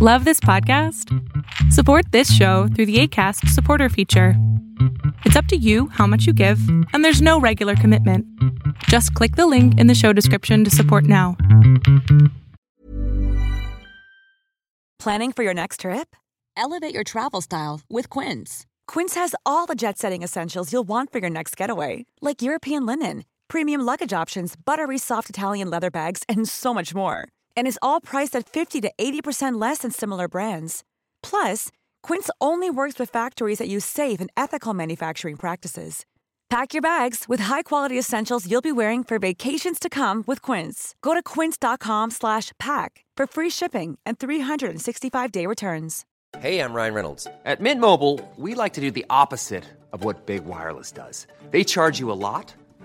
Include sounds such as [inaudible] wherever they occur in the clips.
Love this podcast? Support this show through the ACAST supporter feature. It's up to you how much you give, and there's no regular commitment. Just click the link in the show description to support now. Planning for your next trip? Elevate your travel style with Quince. Quince has all the jet setting essentials you'll want for your next getaway, like European linen, premium luggage options, buttery soft Italian leather bags, and so much more. And is all priced at 50 to 80% less than similar brands. Plus, Quince only works with factories that use safe and ethical manufacturing practices. Pack your bags with high-quality essentials you'll be wearing for vacations to come with Quince. Go to quince.com/pack for free shipping and 365-day returns. Hey, I'm Ryan Reynolds. At Mint Mobile, we like to do the opposite of what Big Wireless does. They charge you a lot,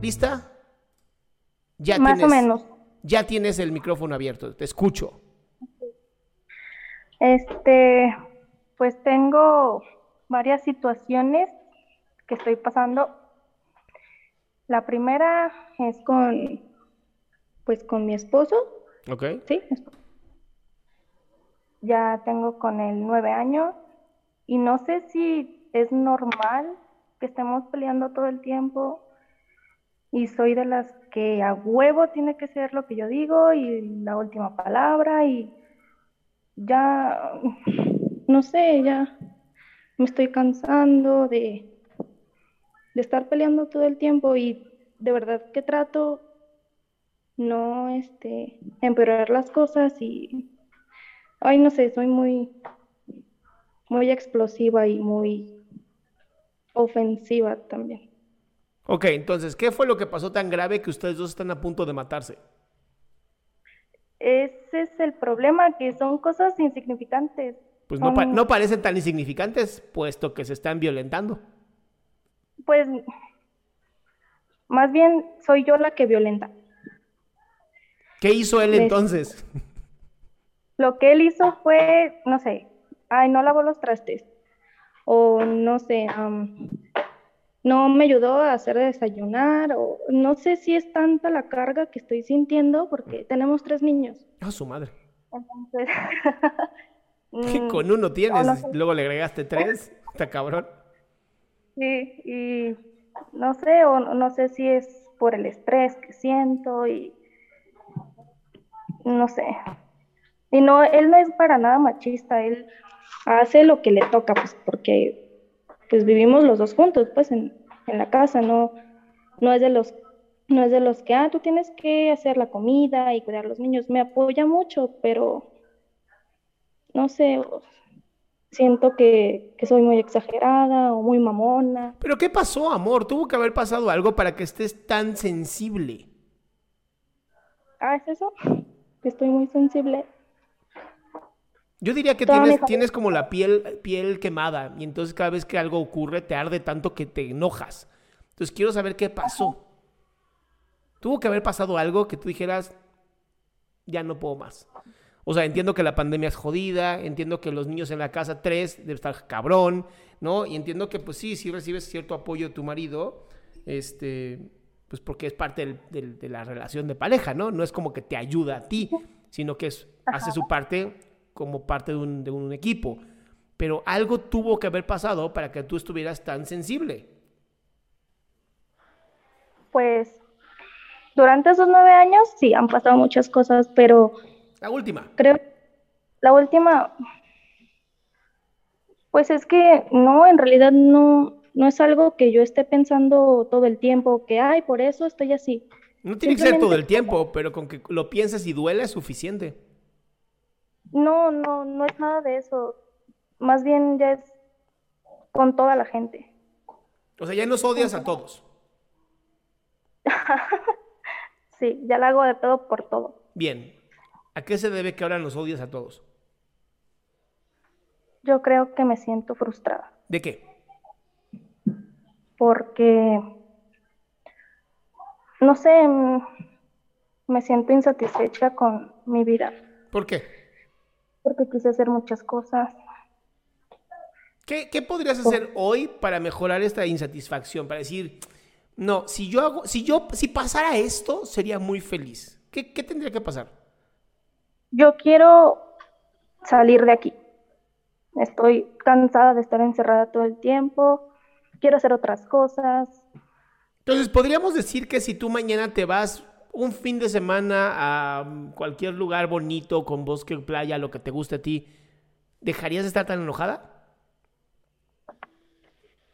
¿Lista? Ya Más o tienes, menos. Ya tienes el micrófono abierto. Te escucho. Este, pues tengo varias situaciones que estoy pasando. La primera es con, pues con mi esposo, ¿Ok? ¿sí? Ya tengo con él nueve años y no sé si es normal que estemos peleando todo el tiempo y soy de las que a huevo tiene que ser lo que yo digo y la última palabra y ya, no sé, ya me estoy cansando de, de estar peleando todo el tiempo y de verdad que trato no este, empeorar las cosas y, ay, no sé, soy muy, muy explosiva y muy ofensiva también. Ok, entonces, ¿qué fue lo que pasó tan grave que ustedes dos están a punto de matarse? Ese es el problema, que son cosas insignificantes. Pues no, pa- no parecen tan insignificantes, puesto que se están violentando. Pues más bien soy yo la que violenta. ¿Qué hizo él entonces? [laughs] Lo que él hizo fue, no sé, ay, no lavó los trastes. O no sé, am, no me ayudó a hacer desayunar. O no sé si es tanta la carga que estoy sintiendo porque tenemos tres niños. A su madre. Entonces, Que [laughs] [laughs] mm, con uno tienes, no sé. luego le agregaste tres. Está cabrón. Sí, y no sé, o no no sé si es por el estrés que siento y no sé. Y no, él no es para nada machista, él hace lo que le toca, pues porque pues vivimos los dos juntos, pues en, en la casa, no, no es de los, no es de los que, ah, tú tienes que hacer la comida y cuidar a los niños, me apoya mucho, pero no sé, siento que, que soy muy exagerada o muy mamona. Pero ¿qué pasó, amor? Tuvo que haber pasado algo para que estés tan sensible. Ah, ¿es eso? [laughs] Que estoy muy sensible. Yo diría que tienes, como la piel, piel quemada y entonces cada vez que algo ocurre te arde tanto que te enojas. Entonces quiero saber qué pasó. Tuvo que haber pasado algo que tú dijeras, ya no puedo más. O sea, entiendo que la pandemia es jodida, entiendo que los niños en la casa, tres, debe estar cabrón, ¿no? Y entiendo que pues sí, sí recibes cierto apoyo de tu marido, este, pues porque es parte del- del- de la relación de pareja, ¿no? No es como que te ayuda a ti, sino que es, hace su parte como parte de un, de un equipo. Pero algo tuvo que haber pasado para que tú estuvieras tan sensible. Pues durante esos nueve años sí han pasado muchas cosas, pero La última. creo la última, pues es que no, en realidad no, no es algo que yo esté pensando todo el tiempo, que ay, por eso estoy así. No tiene que ser todo el tiempo, pero con que lo pienses y duele es suficiente. No, no, no es nada de eso. Más bien ya es con toda la gente. O sea, ya nos odias a todos. [laughs] Sí, ya la hago de todo por todo. Bien. ¿A qué se debe que ahora nos odias a todos? Yo creo que me siento frustrada ¿De qué? porque, no sé, me siento insatisfecha con mi vida ¿Por qué? Porque quise hacer muchas cosas. ¿Qué, qué podrías hacer hoy para mejorar esta insatisfacción? Para decir, no, si yo hago, si yo, si pasara esto, sería muy feliz. ¿Qué, qué tendría que pasar? Yo quiero salir de aquí. Estoy cansada de estar encerrada todo el tiempo. Quiero hacer otras cosas. Entonces, podríamos decir que si tú mañana te vas un fin de semana a cualquier lugar bonito, con bosque, playa, lo que te guste a ti, ¿dejarías de estar tan enojada?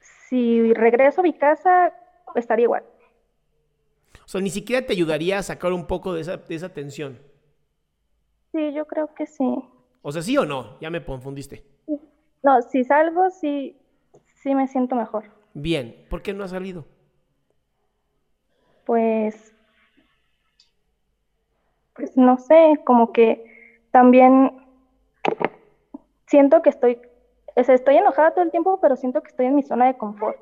Si regreso a mi casa, estaría igual. O sea, ni siquiera te ayudaría a sacar un poco de esa, de esa tensión. Sí, yo creo que sí. O sea, ¿sí o no? Ya me confundiste. No, si salgo, sí, sí me siento mejor. Bien, ¿por qué no has salido? Pues, pues no sé, como que también siento que estoy, o sea, estoy enojada todo el tiempo, pero siento que estoy en mi zona de confort.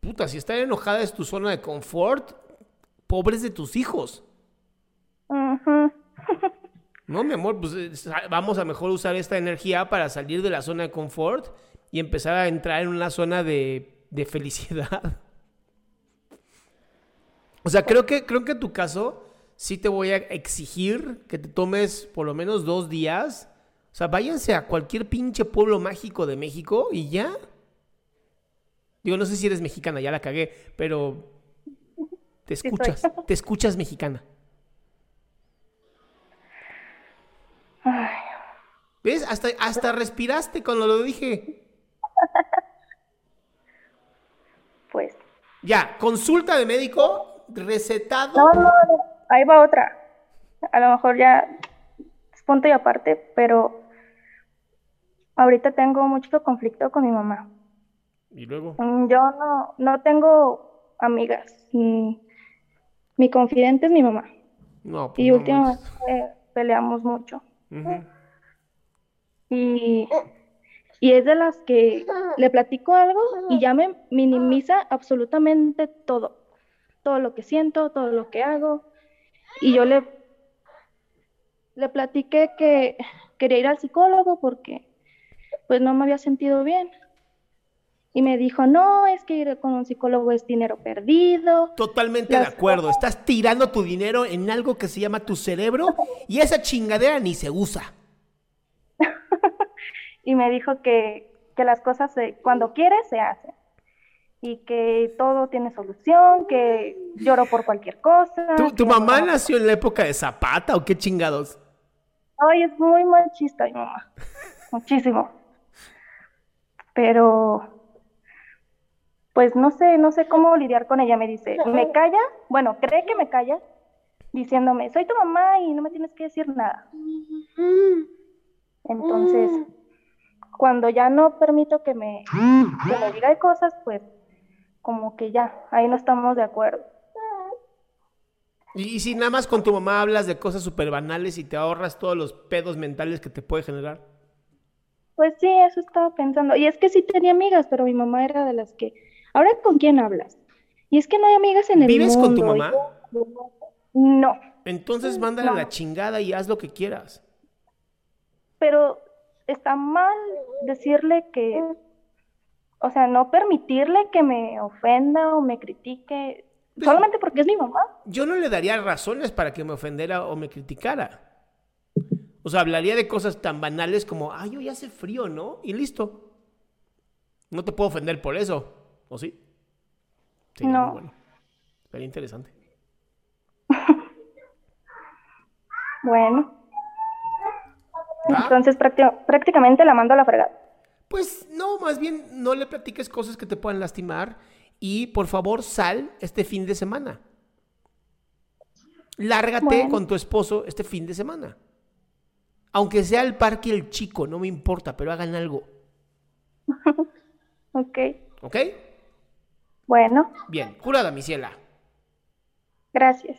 Puta, si estar enojada es tu zona de confort, pobres de tus hijos. [laughs] No, mi amor, pues vamos a mejor usar esta energía para salir de la zona de confort y empezar a entrar en una zona de, de felicidad. [laughs] O sea, creo que, creo que en tu caso sí te voy a exigir que te tomes por lo menos dos días. O sea, váyanse a cualquier pinche pueblo mágico de México y ya. Digo, no sé si eres mexicana, ya la cagué, pero te escuchas, te escuchas mexicana. Ay, ¿Ves? Hasta, hasta respiraste cuando lo dije. [laughs] pues, Ya, consulta de médico, recetado. no, no, no, ahí va otra. A lo mejor ya es punto y aparte, pero ahorita tengo mucho conflicto con mi mamá. Y luego. Mm, Yo no, no tengo amigas. Mi confidente es mi mamá. No, pues Y últimamente peleamos mucho. Ujú. Y, y es de las que le platico algo y ya me minimiza absolutamente todo. Todo lo que siento, todo lo que hago. Y yo le, le platiqué que quería ir al psicólogo porque pues no me había sentido bien. Y me dijo, no, es que ir con un psicólogo es dinero perdido. Totalmente de acuerdo. Estás tirando tu dinero en algo que se llama tu cerebro y esa chingadera ni se usa. [laughs] y me dijo que, que las cosas se- cuando quieres se hacen y que todo tiene solución, que lloro por cualquier cosa. ¿Tu, mamá no- nació en la época de Zapata o qué chingados? Ay, es muy machista mi mamá, muchísimo. Pero, pues no sé, no sé cómo lidiar con ella. Me dice, ¿me calla? Bueno, cree que me calla, diciéndome, soy tu mamá y no me tienes que decir nada. Entonces, cuando ya no permito que me, que me diga de cosas, pues como que ya, ahí no estamos de acuerdo. Y, y si nada más con tu mamá hablas de cosas súper banales y te ahorras todos los pedos mentales que te puede generar. Pues sí, eso estaba pensando. Y es que sí tenía amigas, pero mi mamá era de las que, ¿ahora con quién hablas? Y es que no hay amigas en el ¿Vives con tu mundo. Mamá? yo, No, Entonces mándale a No. la chingada y haz lo que quieras. pero está mal decirle que, o sea, no permitirle que me ofenda o me critique Pues- solamente porque es mi mamá. Yo no le daría razones para que me ofendiera o me criticara. O sea, hablaría de cosas tan banales como, ay, hoy hace frío, ¿no? Y listo. No te puedo ofender por eso. ¿O sí? Sería No. bueno. Sería interesante. [laughs] Bueno, entonces prácti- prácticamente la mando a la fregada. Pues no, más bien no le platiques cosas que te puedan lastimar y por favor sal este fin de semana. Lárgate Bueno. con tu esposo este fin de semana. Aunque sea el parque el chico, no me importa, pero hagan algo. [laughs] Ok, ¿Ok? bueno, Bien, jurada, mi ciela. gracias.